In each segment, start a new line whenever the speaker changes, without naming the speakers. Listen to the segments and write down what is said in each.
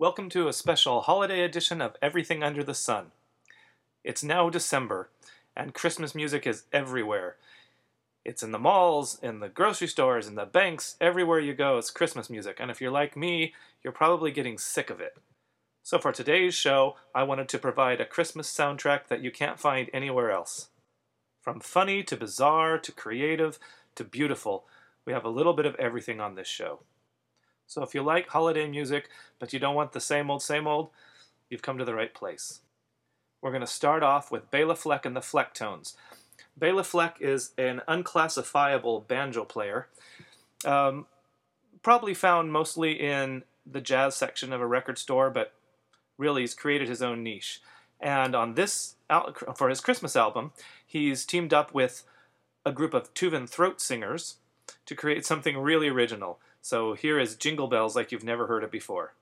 Welcome to a special holiday edition of Everything Under the Sun. It's now December, and Christmas music is everywhere. It's in the malls, in the grocery stores, in the banks, everywhere you go, it's Christmas music. And if you're like me, you're probably getting sick of it. So, for today's show, I wanted to provide a Christmas soundtrack that you can't find anywhere else. From funny to bizarre to creative to beautiful, we have a little bit of everything on this show. So, if you like holiday music, but you don't want the same old, same old, you've come to the right place. We're going to start off with Bela Fleck and the Flecktones. Bela Fleck is an unclassifiable banjo player, um, probably found mostly in the jazz section of a record store, but really he's created his own niche. And on this, for his Christmas album, he's teamed up with a group of Tuvan throat singers to create something really original. So here is Jingle Bells like you've never heard it before.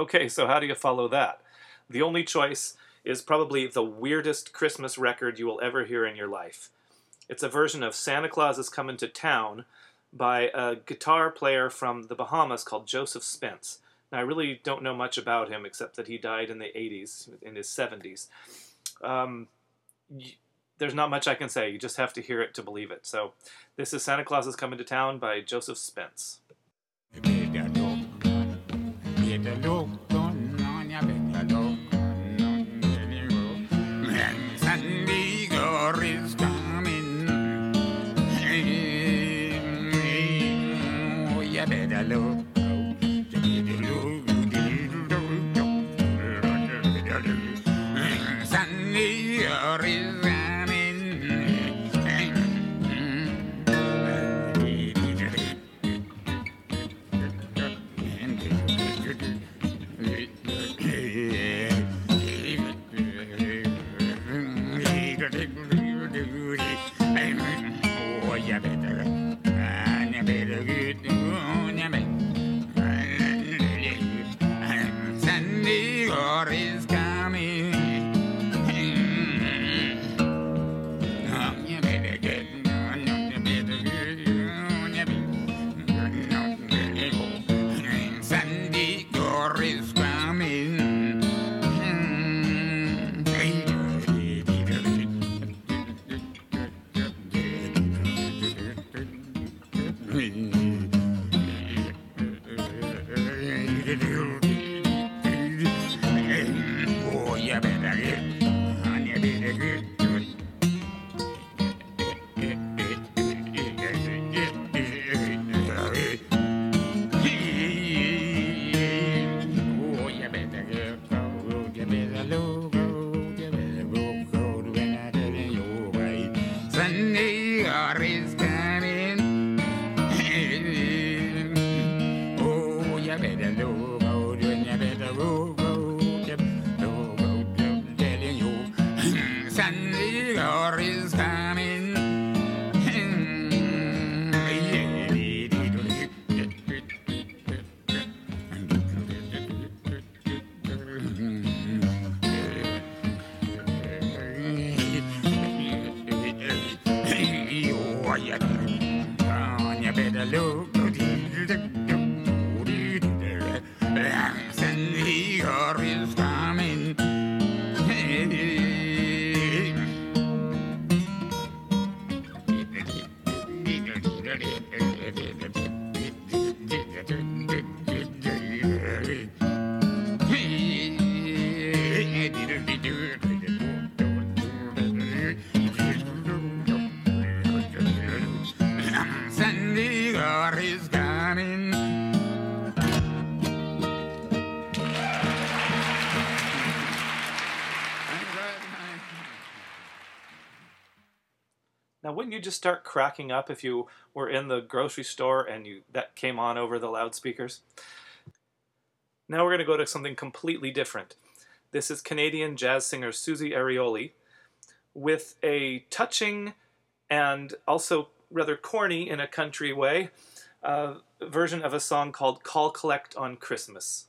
Okay, so how do you follow that? The only choice is probably the weirdest Christmas record you will ever hear in your life. It's a version of Santa Claus is Coming to Town by a guitar player from the Bahamas called Joseph Spence. Now, I really don't know much about him except that he died in the 80s, in his 70s. Um, y- there's not much I can say. You just have to hear it to believe it. So, this is Santa Claus is Coming to Town by Joseph Spence.
Better you
just start cracking up if you were in the grocery store and you that came on over the loudspeakers? Now we're going to go to something completely different. This is Canadian jazz singer Susie Arioli with a touching and also rather corny in a country way uh, version of a song called Call Collect on Christmas.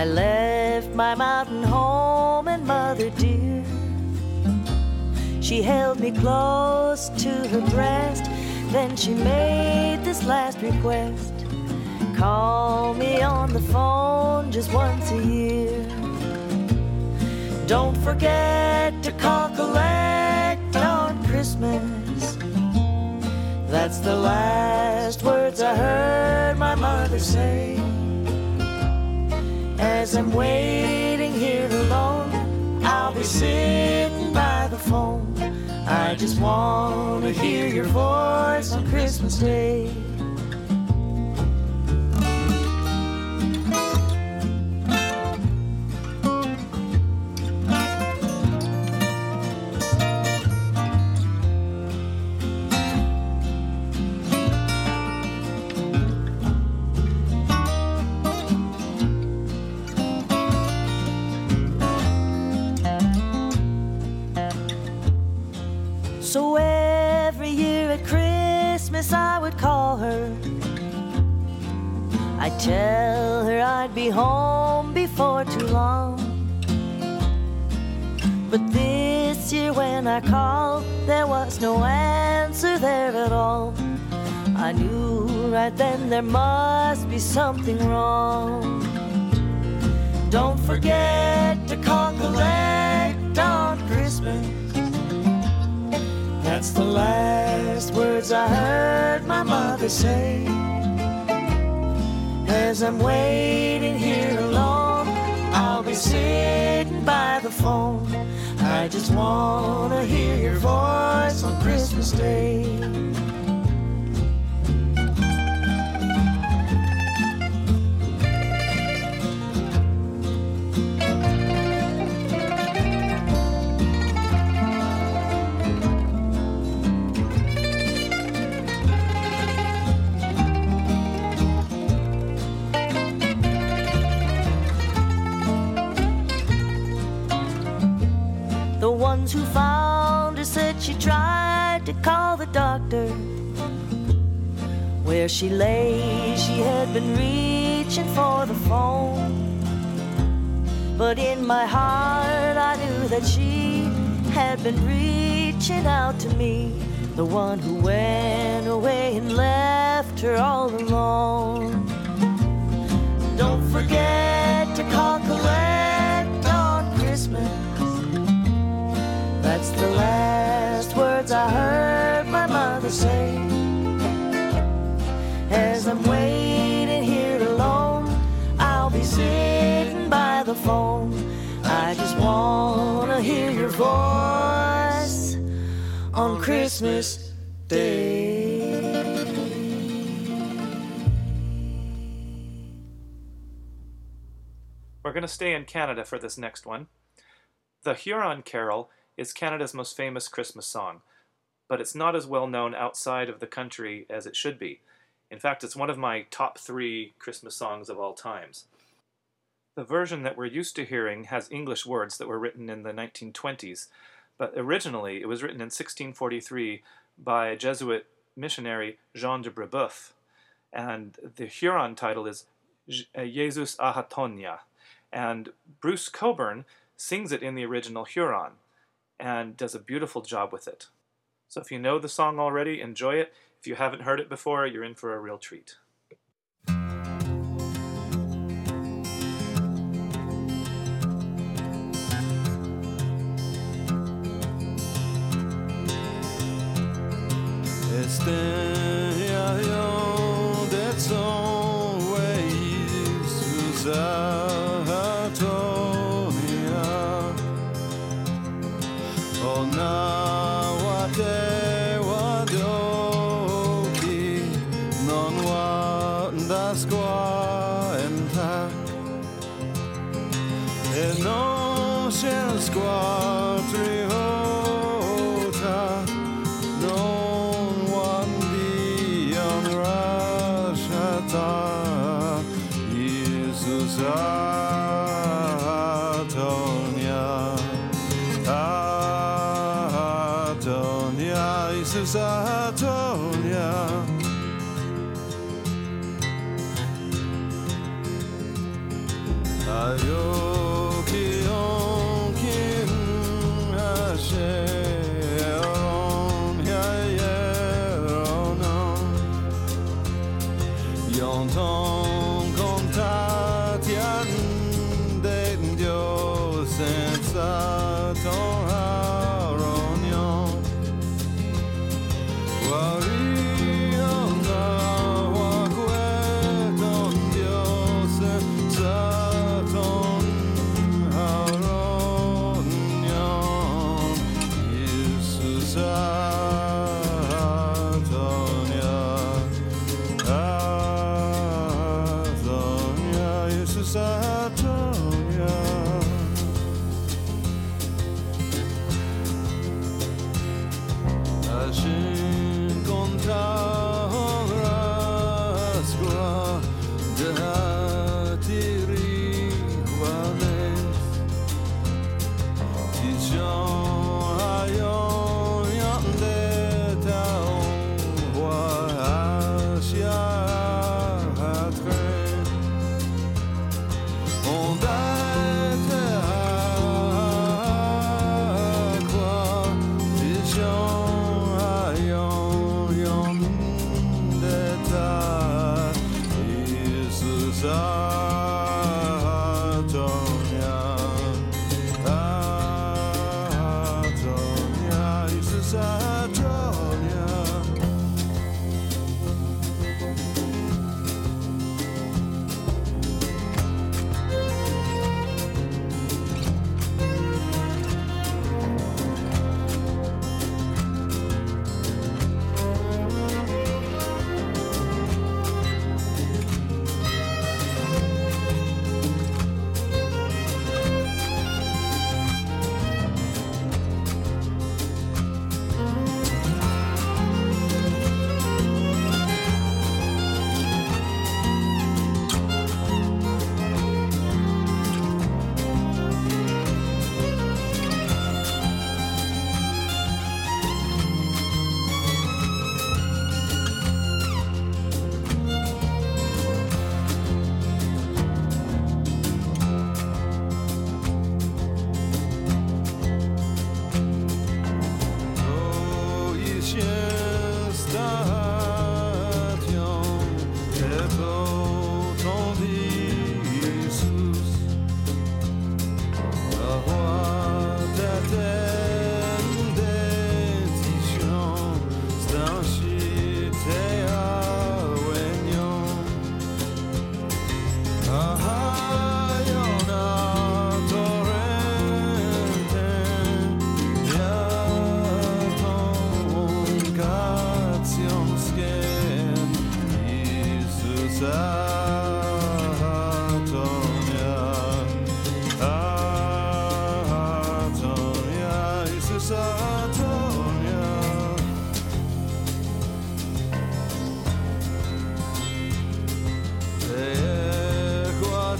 I left my mountain home and mother dear. She held me close to her breast. Then she made this last request Call me on the phone just once a year. Don't forget to call collect on Christmas. That's the last words I heard my mother say. As I'm waiting here alone, I'll be sitting by the phone. I just want to hear your voice on Christmas Day. Tell her I'd be home before too long. But this year when I called, there was no answer there at all. I knew right then there must be something wrong. Don't forget to call collect on Christmas. That's the last words I heard my mother say. As I'm waiting here alone, I'll be sitting by the phone. I just wanna hear your voice on Christmas Day. She lay, she had been reaching for the phone. But in my heart, I knew that she had been reaching out to me. The one who went away and left her all alone. Don't forget to call collect on Christmas. That's the last words I heard my mother say. As I'm waiting here alone, I'll be sitting by the phone. I just wanna hear your voice on Christmas Day.
We're going to stay in Canada for this next one. The Huron Carol is Canada's most famous Christmas song, but it's not as well known outside of the country as it should be. In fact, it's one of my top three Christmas songs of all times. The version that we're used to hearing has English words that were written in the 1920s, but originally it was written in 1643 by Jesuit missionary Jean de Brebeuf, and the Huron title is uh, Jesus Ahatonhia, and Bruce Cockburn sings it in the original Huron and does a beautiful job with it. So if you know the song already, enjoy it. If you haven't heard it before, you're in for a real treat.
Estén way Susatonia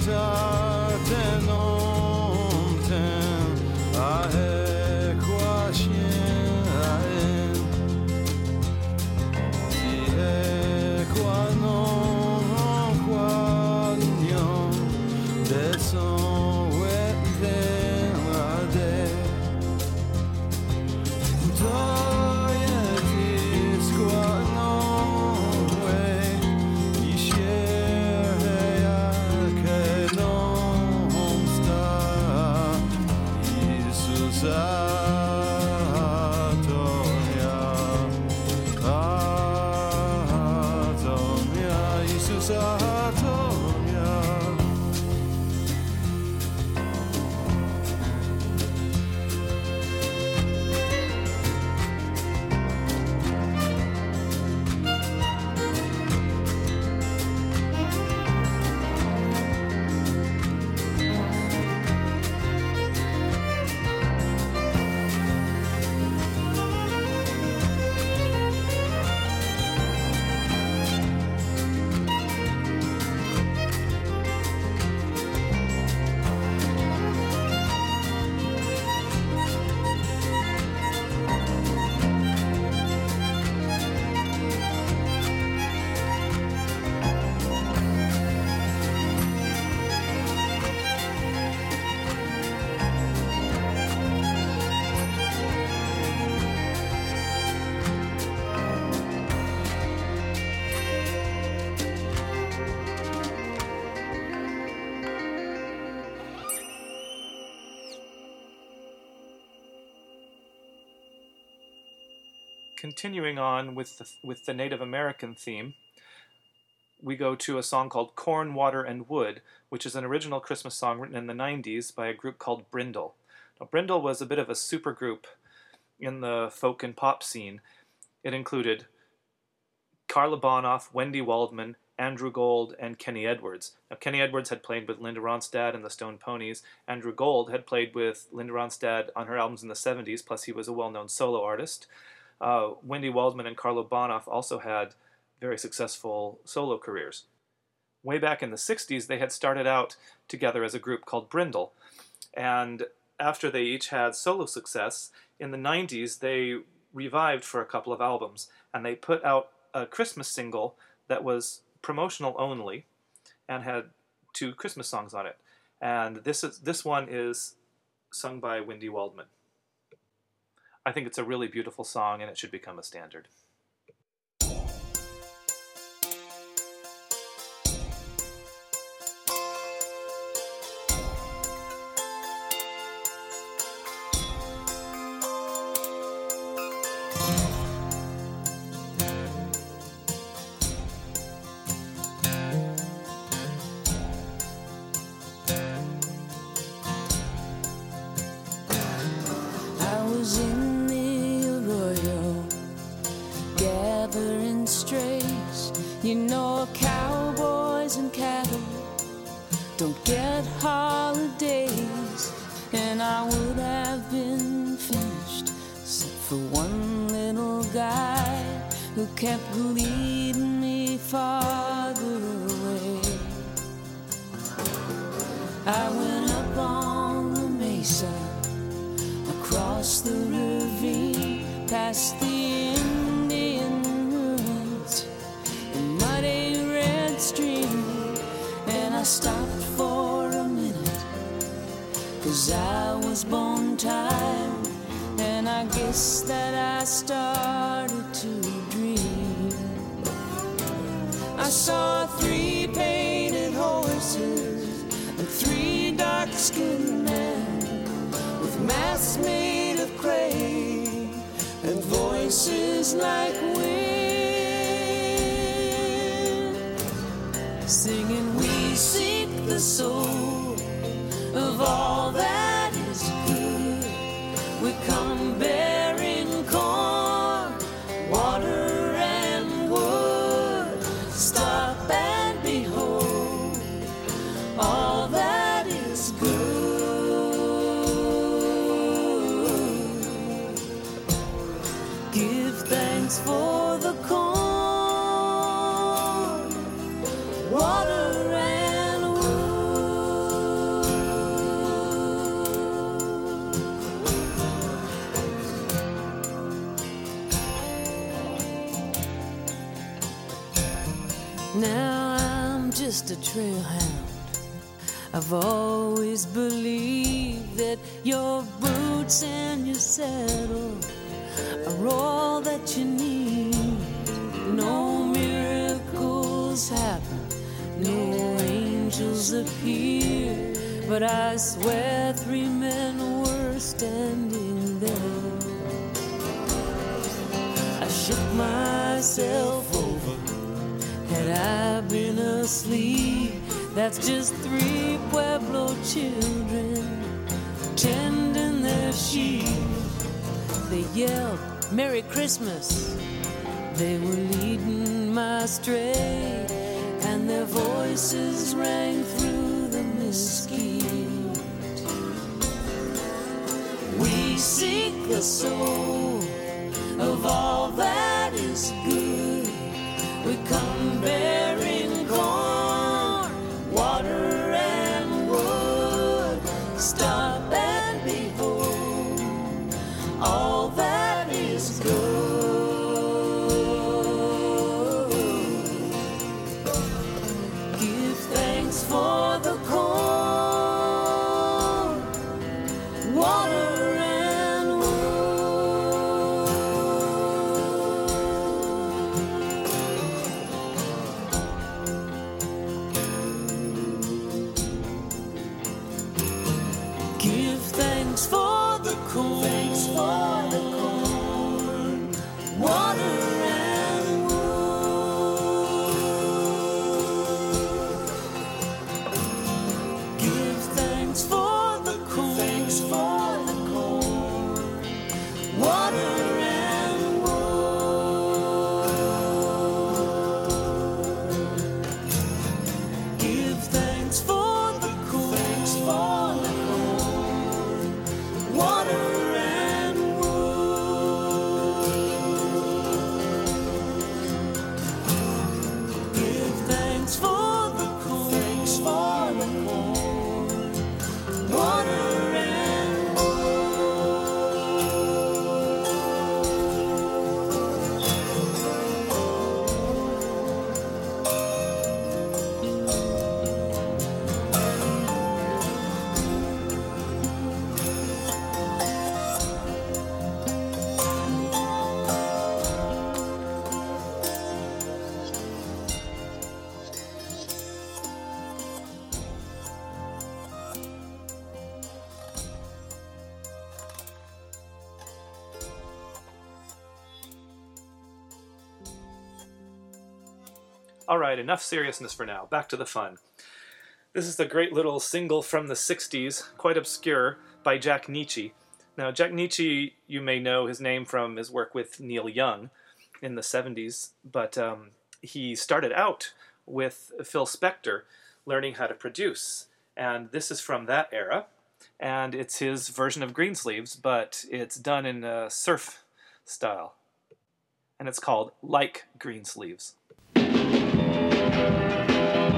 Atonia.
Continuing on with the, with the Native American theme, we go to a song called Corn, Water, and Wood, which is an original Christmas song written in the 90s by a group called Bryndle. Now, Bryndle was a bit of a supergroup in the folk and pop scene. It included Carla Bonoff, Wendy Waldman, Andrew Gold, and Kenny Edwards. Now, Kenny Edwards had played with Linda Ronstadt and the Stone Ponies. Andrew Gold had played with Linda Ronstadt on her albums in the 70s, plus he was a well known solo artist. Uh, Wendy Waldman and Carla Bonoff also had very successful solo careers. Way back in the 60s, they had started out together as a group called Bryndle. And after they each had solo success, in the 90s, they revived for a couple of albums. And they put out a Christmas single that was promotional only and had two Christmas songs on it. And this, is, this one is sung by Wendy Waldman. I think it's a really beautiful song and it should become a standard.
like wind. Singing, we seek the soul of all. All
right, enough seriousness for now. Back to the fun. This is the great little single from the 60s, quite obscure, by Jack Nitzsche. Now, Jack Nitzsche, you may know his name from his work with Neil Young in the 70s, but um, he started out with Phil Spector learning how to produce. And this is from that era, and it's his version of Greensleeves, but it's done in a surf style. And it's called Like Greensleeves.
Thank
you.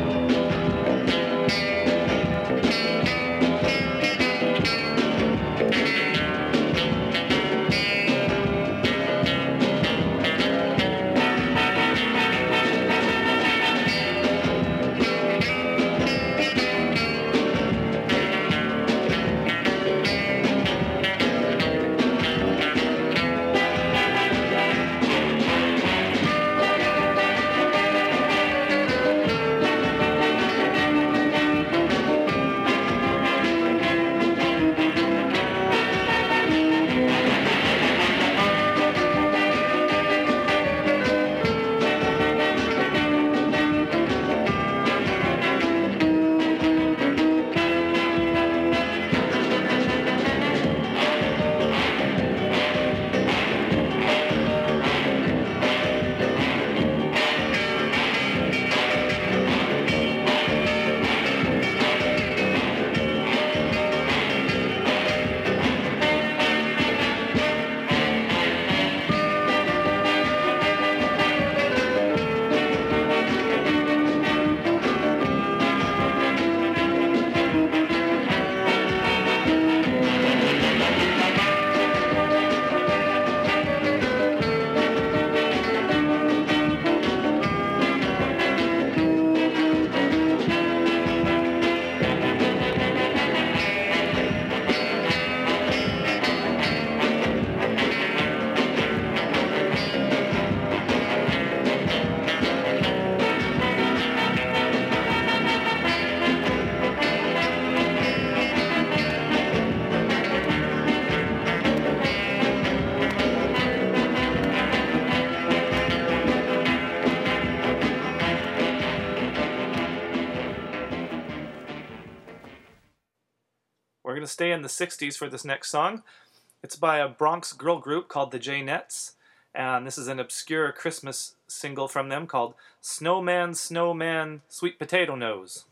Going to stay in the 60s for this next song. It's by a Bronx girl group called the Jaynetts, and this is an obscure Christmas single from them called Snowman, Snowman, Sweet Potato Nose.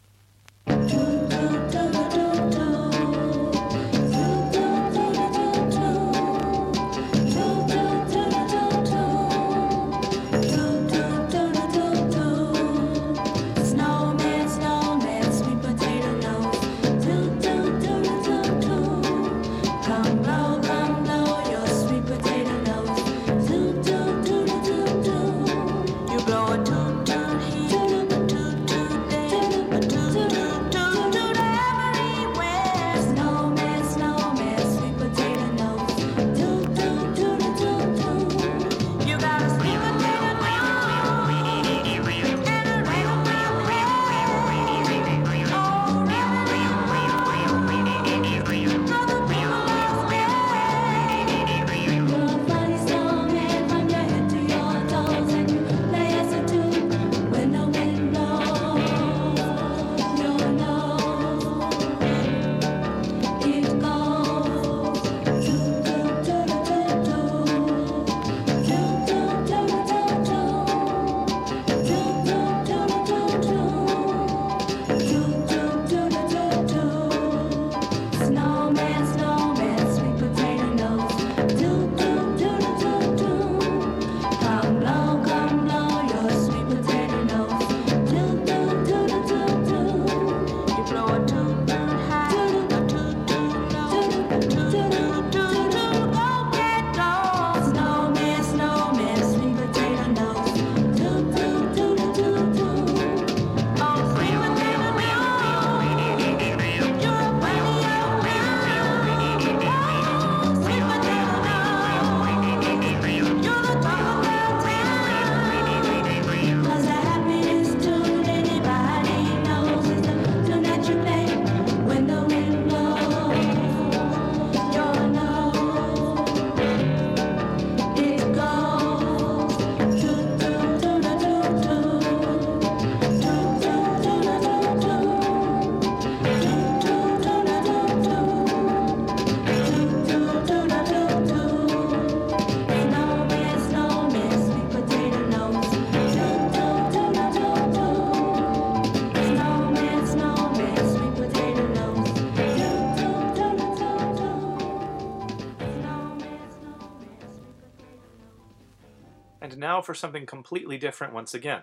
For something completely different once again.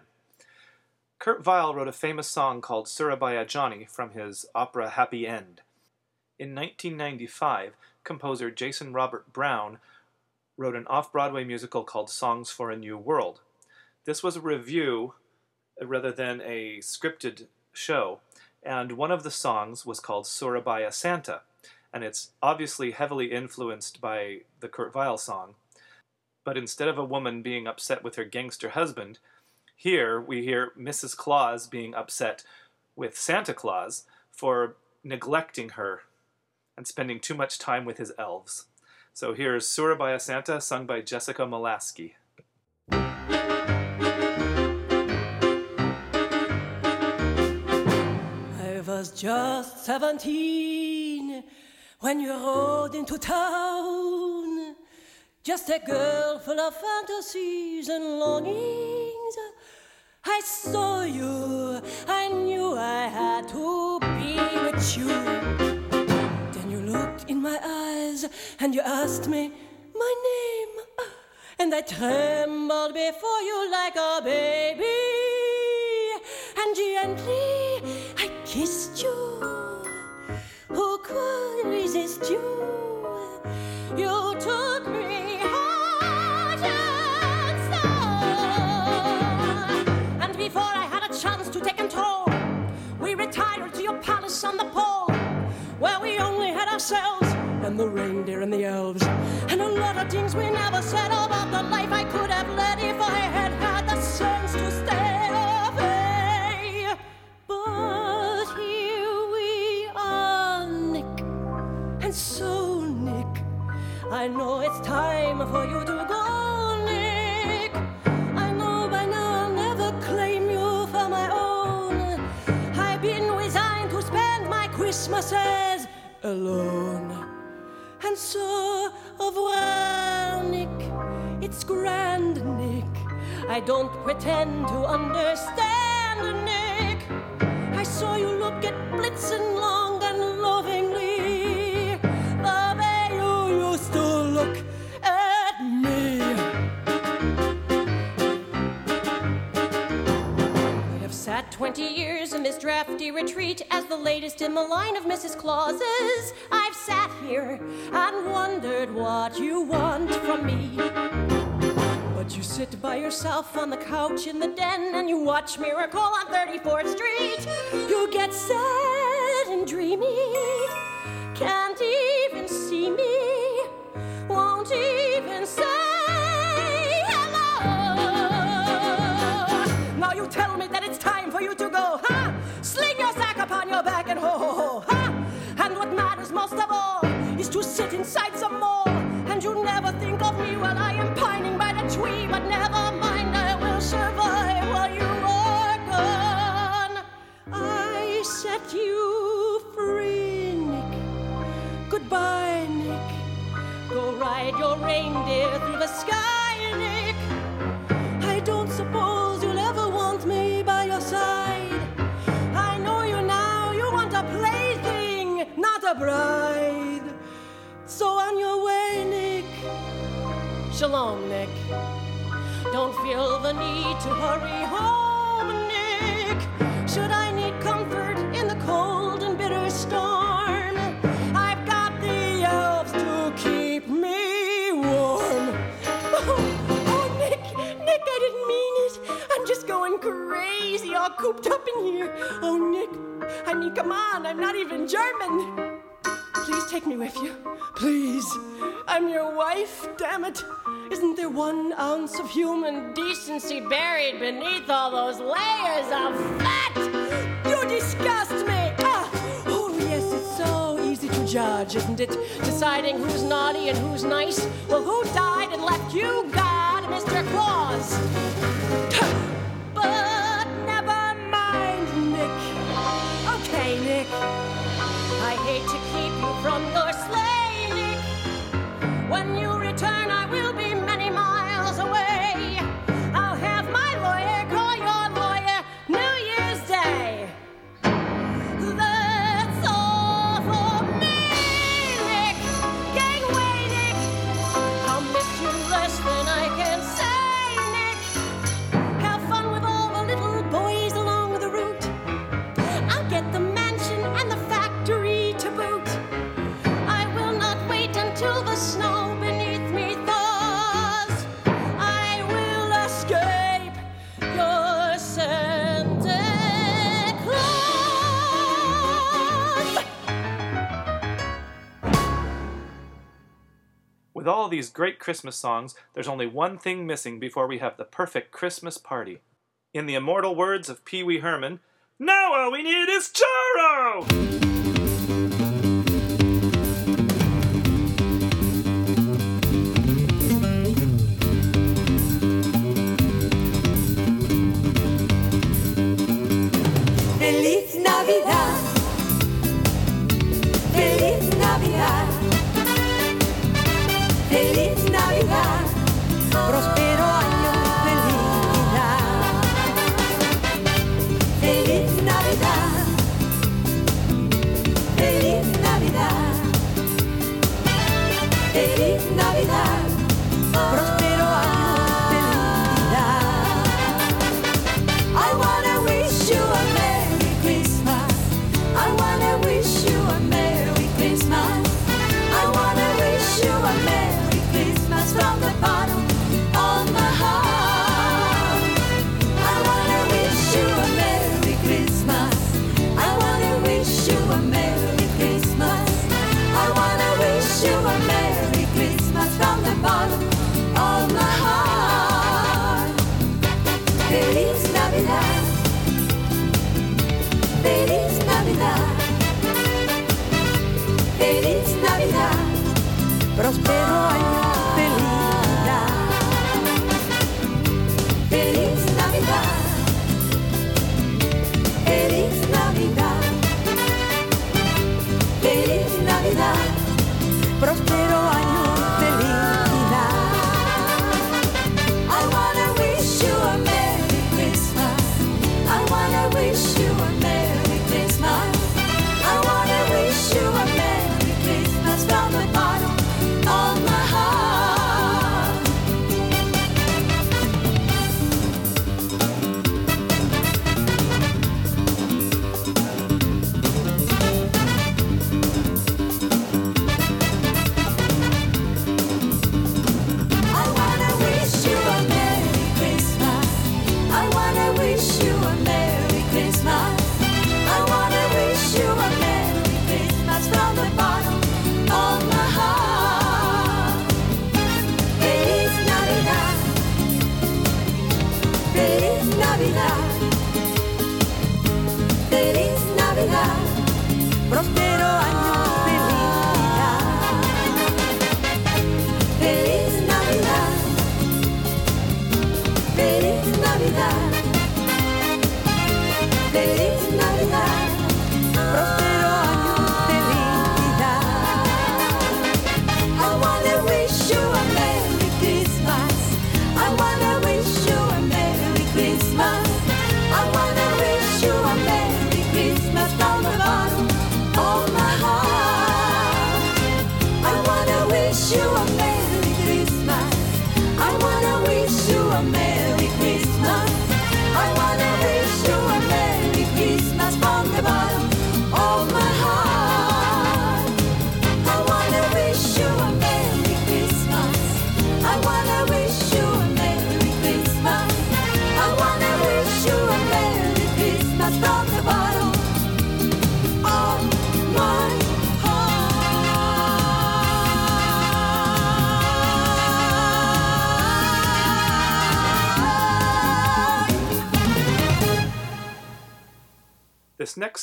Kurt Weill wrote a famous song called Surabaya Johnny from his opera Happy End. In 1995, composer Jason Robert Brown wrote an off Broadway musical called Songs for a New World. This was a review uh, rather than a scripted show, and one of the songs was called Surabaya Santa, and it's obviously heavily influenced by the Kurt Weill song. But instead of a woman being upset with her gangster husband, here we hear Mrs. Claus being upset with Santa Claus for neglecting her and spending too much time with his elves. So here's Surabaya Santa, sung by Jessica Molaskey.
I was just seventeen when you rode into town. Just a girl full of fantasies and longings. I saw you, I knew I had to be with you. Then you looked in my eyes and you asked me my name. And I trembled before you like a baby. And gently I kissed you. Who could resist you? On the pole, where we only had ourselves and the reindeer and the elves, and a lot of things we never said about the life I could have led if I had had the sense to stay away. But here we are, Nick, and so Nick, I know it's time for you Alone. And so, au revoir, Nick. It's grand, Nick. I don't pretend to understand, Nick. I saw you look at Blitzen 20 years in this drafty retreat as the latest in the line of Mrs. Clauses. I've sat here and wondered what you want from me. But you sit by yourself on the couch in the den and you watch Miracle on 34th Street. You get sad and dreamy, can't even see me, won't even say hello. Now you tell me that it's time upon your back and ho ho ho, huh? And what matters most of all is to sit inside some more. And you never think of me while I am pining by the tree. But never mind, I will survive while you are gone. I set you free, Nick. Goodbye, Nick. Go ride your reindeer through the sky, bride. So on your way, Nick. Shalom, Nick. Don't feel the need to hurry home, Nick. Should I need comfort in the cold and bitter storm, I've got the elves to keep me warm. Oh, oh, Nick, Nick, I didn't mean it. I'm just going crazy, all cooped up in here. Oh, Nick, I mean, come on, I'm not even German. Please take me with you. Please. I'm your wife, damn it. Isn't there one ounce of human decency buried beneath all those layers of fat? You disgust me. Ah. Oh, yes, it's so easy to judge, isn't it? Deciding who's naughty and who's nice. Well, who died and left you, God, Mr. Claus? To keep you from your slaying. When you With all
these great Christmas songs, there's only one thing missing before we have the perfect Christmas party. In the immortal words of Pee Wee Herman, now all we need is churro!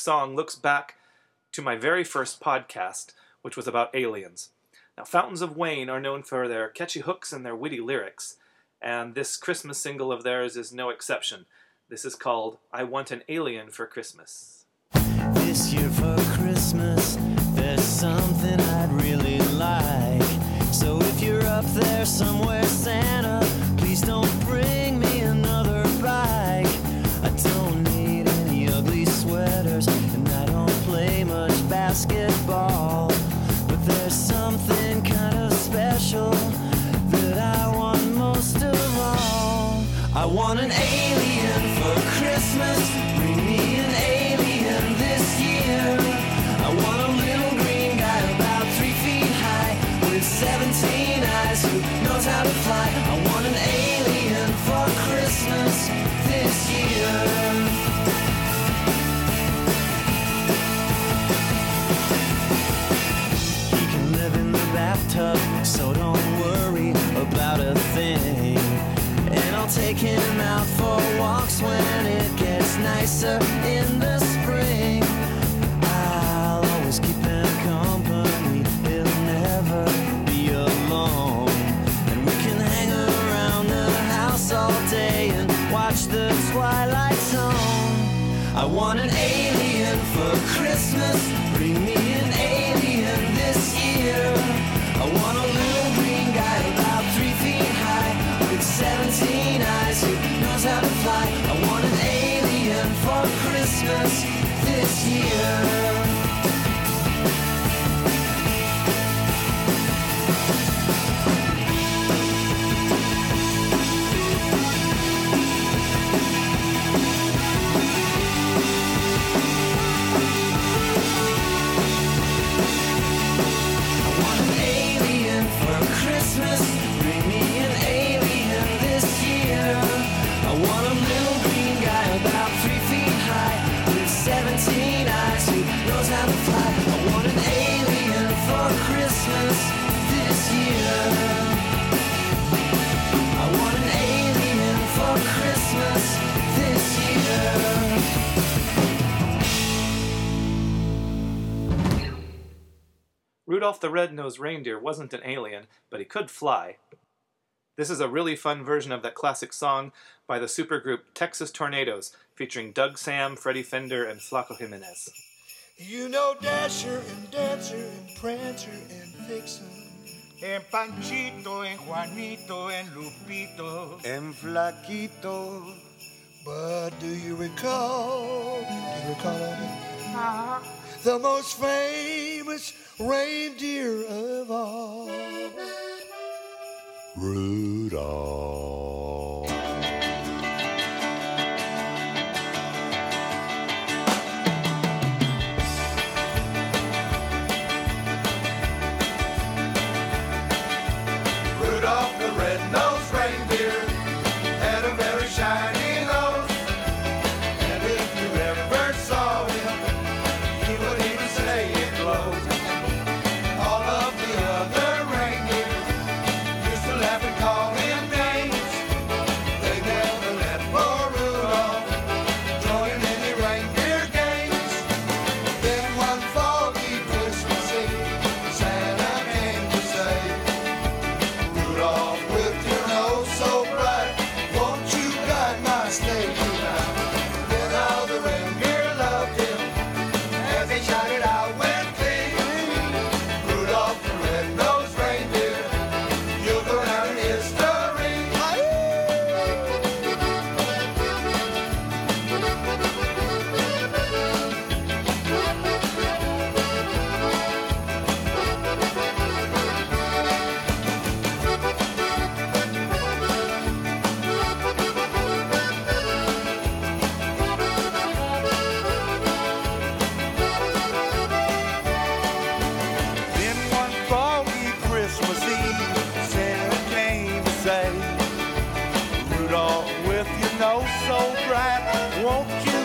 song looks back to my very first podcast, which was about aliens. Now, Fountains of Wayne are known for their catchy hooks and their witty lyrics, and this Christmas single of theirs is no exception. This is called I Want an Alien for Christmas.
This year for Christmas, there's something I'd really like. So if you're up there somewhere, Santa, please don't bring.
Rudolph the Red-Nosed Reindeer wasn't an alien, but he could fly. This is a really fun version of that classic song by the supergroup Texas Tornados, featuring Doug Sahm, Freddie Fender, and Flaco Jimenez.
You know Dasher and Dancer and Prancer and Vixen
and Panchito and Juanito and Lupito
and Flaquito. But do you recall? Do you recall? Uh-huh. The most famous reindeer of all. Rudolph. Your so bright, won't you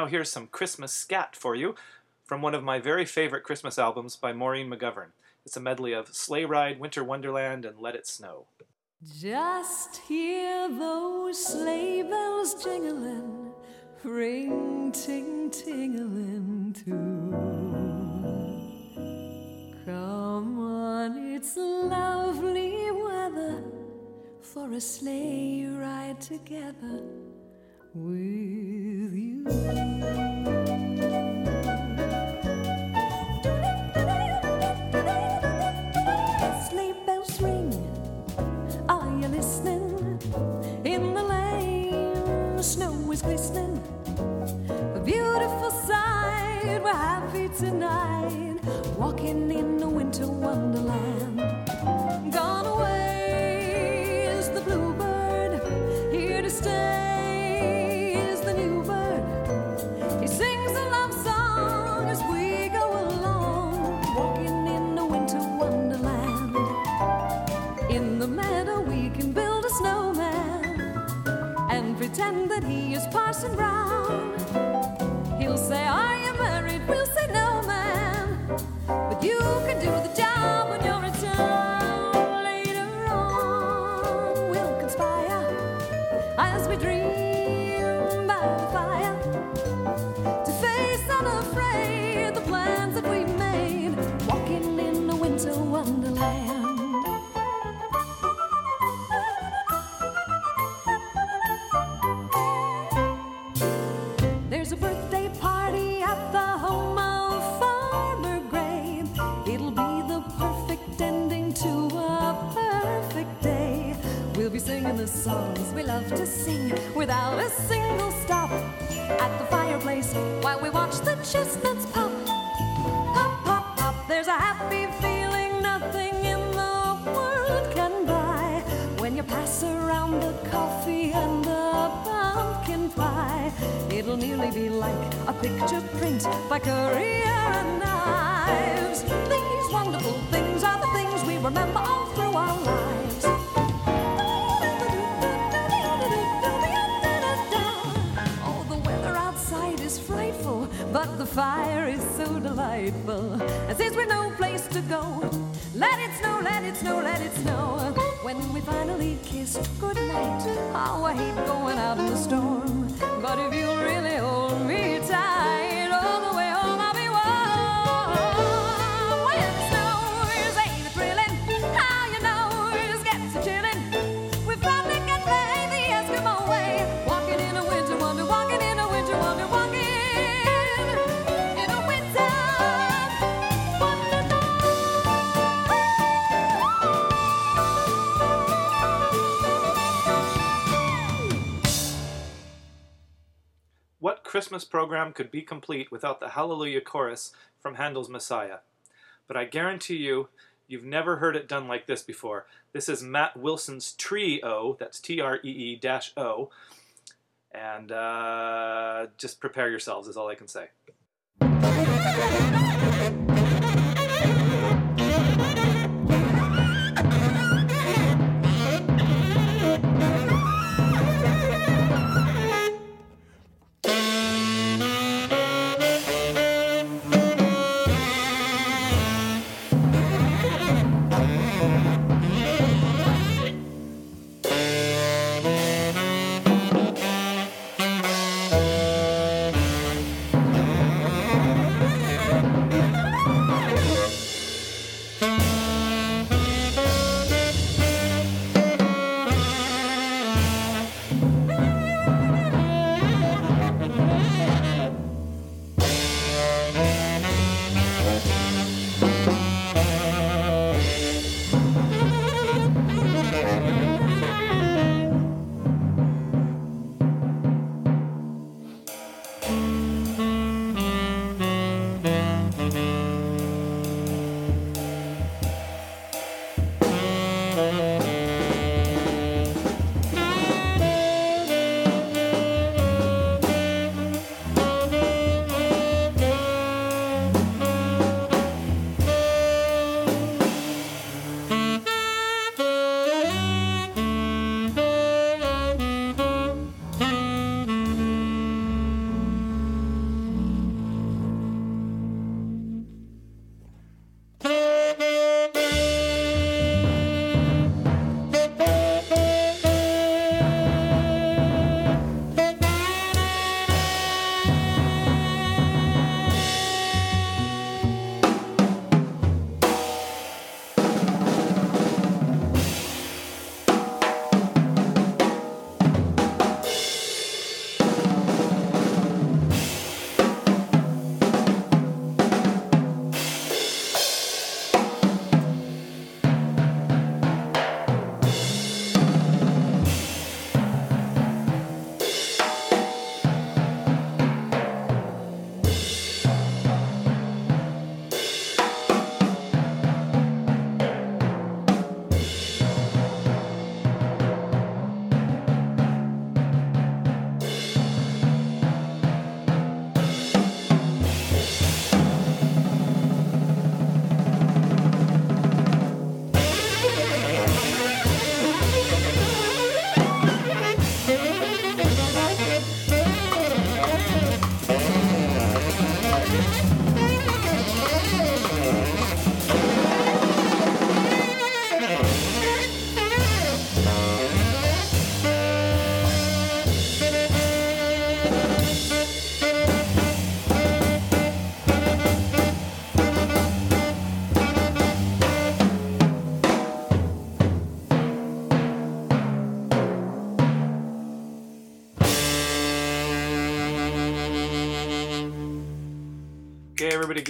now here's some Christmas scat for you from one of my very favorite Christmas albums by Maureen McGovern. It's a medley of Sleigh Ride, Winter Wonderland, and Let It Snow.
Just hear those sleigh bells jingling, ring ting tingling too. Come on, it's lovely weather for a sleigh ride together with you. Sleigh bells ring. Are you listening? In the lane, the snow is glistening. A beautiful sight. We're happy tonight, walking in a winter wonderland. Pretend that he is Parson Brown. Singing the songs we love to sing without a single stop at the fireplace while we watch the chestnuts pop. Pop, pop, pop. There's a happy feeling nothing in the world can buy when you pass around the coffee and the pumpkin pie. It'll nearly be like a picture print by Currier and Ives. These wonderful things are the things we remember all through our lives. But the fire is so delightful. And since we've no place to go, let it snow, let it snow, let it snow. When we finally kiss goodnight, how I hate going out in the storm. But if you really hold me tight,
Christmas program could be complete without the Hallelujah chorus from Handel's Messiah? But I guarantee you, you've never heard it done like this before. This is Matt Wilson's Tree-O, that's T R E E dash O. And uh, just prepare yourselves, is all I can say.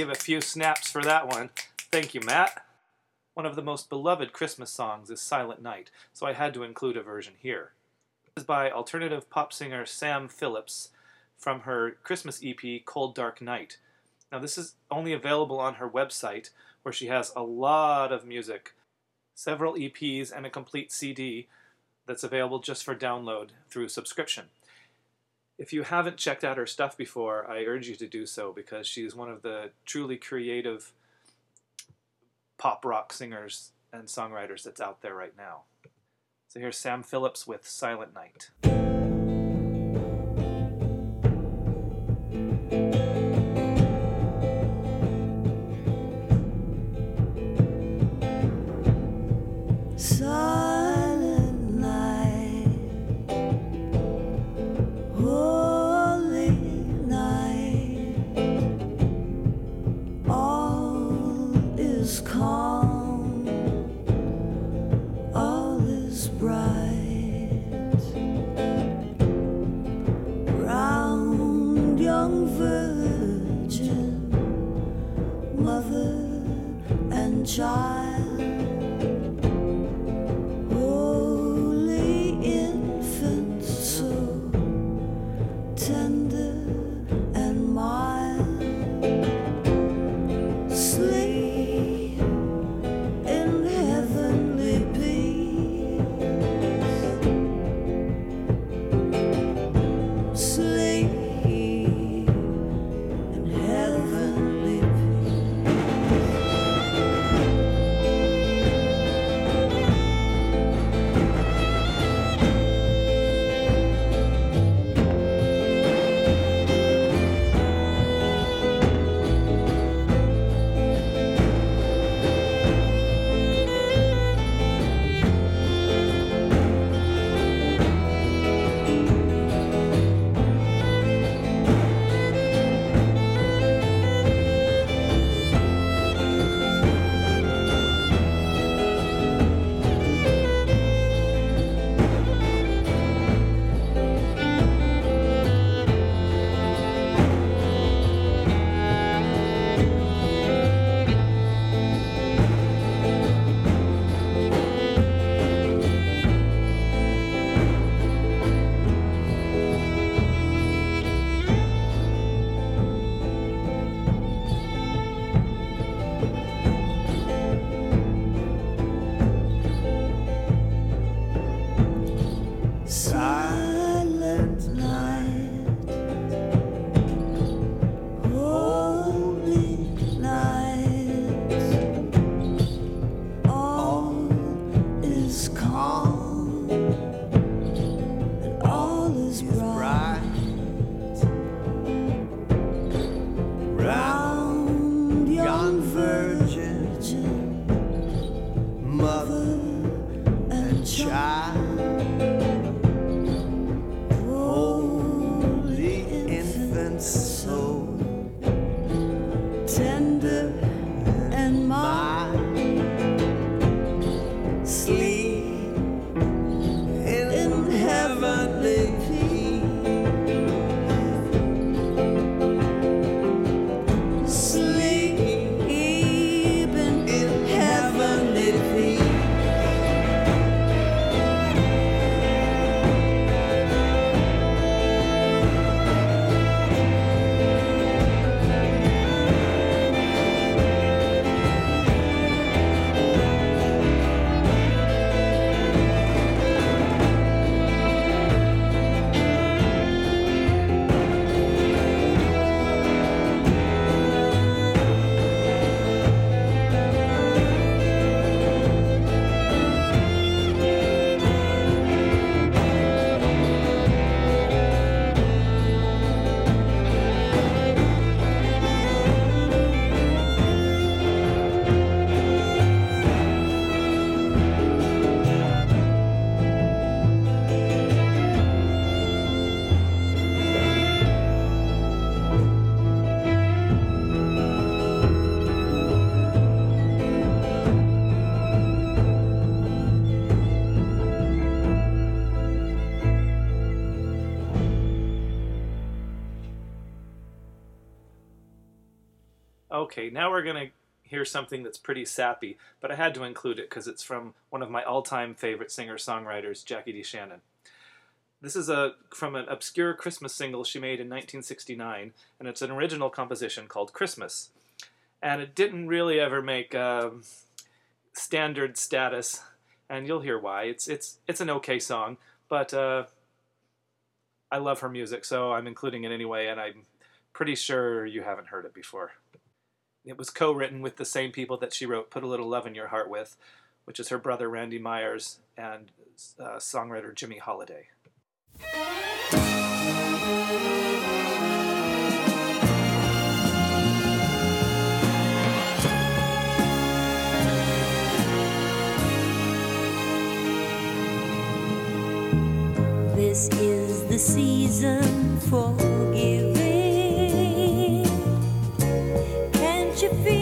Give a few snaps for that one. Thank you, Matt. One of the most beloved Christmas songs is Silent Night, so I had to include a version here. This is by alternative pop singer Sam Phillips from her Christmas EP Cold Dark Night. Now, this is only available on her website, where she has a lot of music, several EPs, and a complete CD that's available just for download through subscription. If you haven't checked out her stuff before, I urge you to do so because she's one of the truly creative pop rock singers and songwriters that's out there right now. So here's Sam Phillips with Silent Night. Okay, now we're going to hear something that's pretty sappy, but I had to include it because it's from one of my all time favorite singer songwriters, Jackie DeShannon. This is a from an obscure Christmas single she made in 1969, and it's an original composition called Christmas. And it didn't really ever make um, standard status, and you'll hear why. It's it's it's an okay song, but uh, I love her music, so I'm including it anyway, and I'm pretty sure you haven't heard it before. It was co-written with the same people that she wrote "Put a Little Love in Your Heart" with, which is her brother Randy Myers and uh, songwriter Jimmy Holiday.
This is the season for giving. Can't you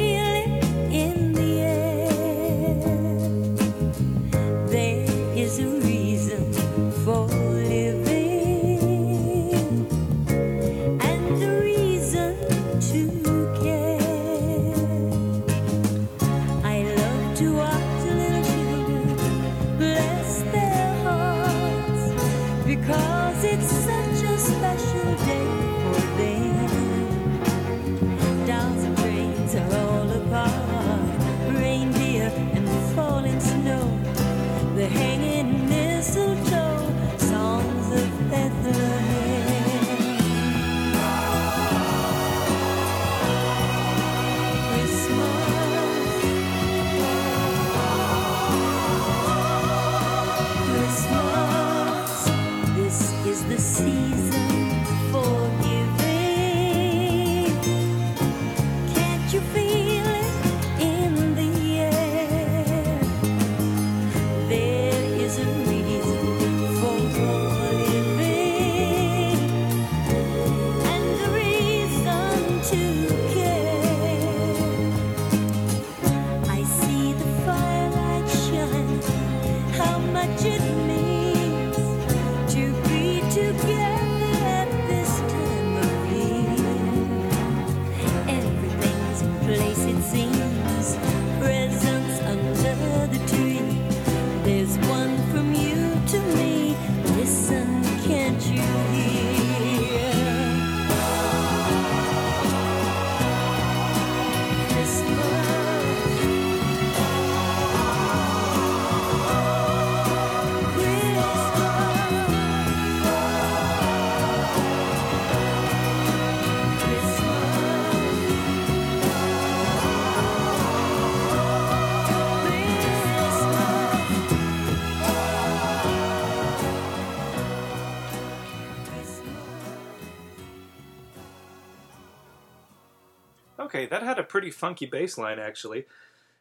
pretty funky bass line, actually.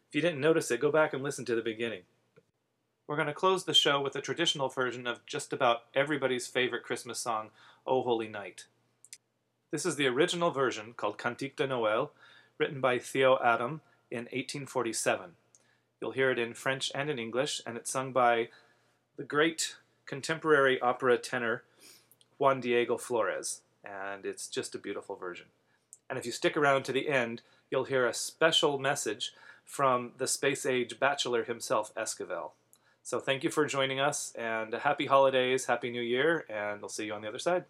If you didn't notice it, go back and listen to the beginning. We're going to close the show with a traditional version of just about everybody's favorite Christmas song, O Holy Night. This is the original version called Cantique de Noël, written by Theo Adam in 1847. You'll hear it in French and in English, and it's sung by the great contemporary opera tenor Juan Diego Flórez, and it's just a beautiful version. And if you stick around to the end, you'll hear a special message from the space age bachelor himself, Esquivel. So thank you for joining us, and happy holidays, happy new year, and I'll see you on the other side.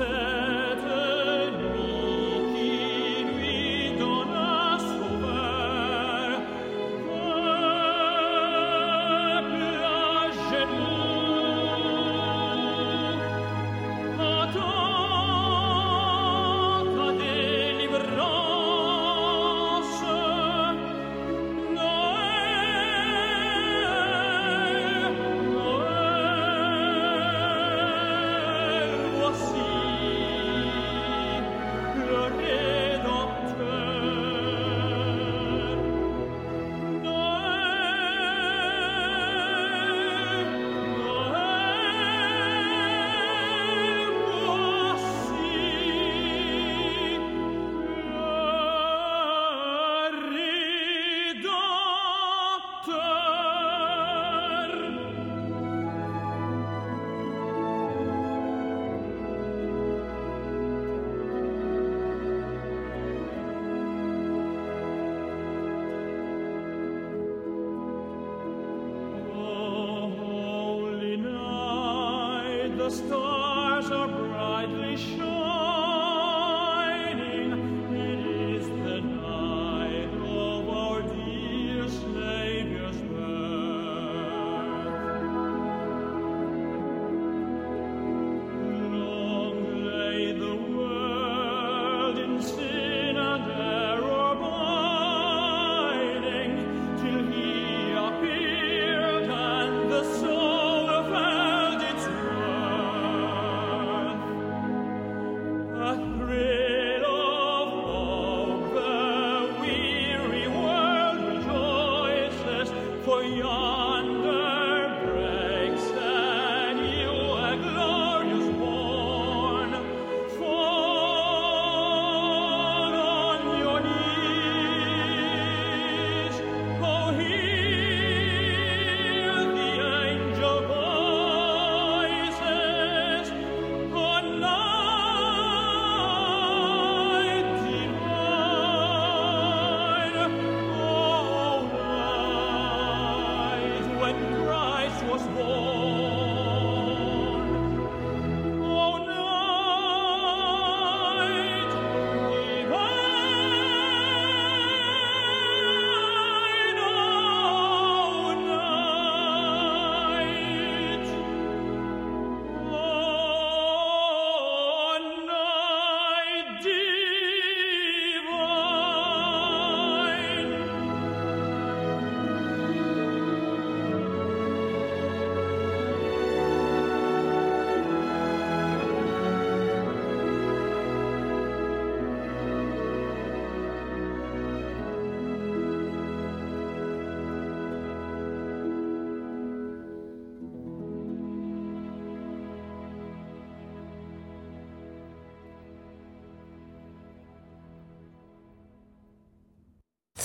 se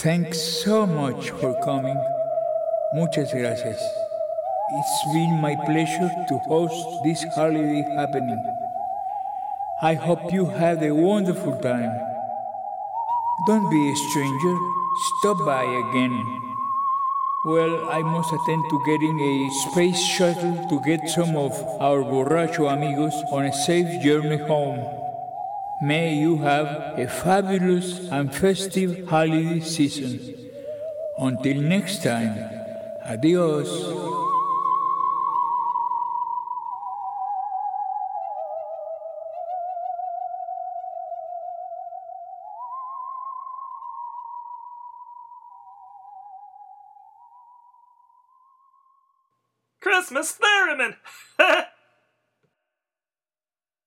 Thanks so much for coming. Muchas gracias. It's been my pleasure to host this holiday happening. I hope you had a wonderful time. Don't be a stranger. Stop by again. Well, I must attend to getting a space shuttle to get some of our borracho amigos on a safe journey home. May you have a fabulous and festive holiday season. Until next time, adios.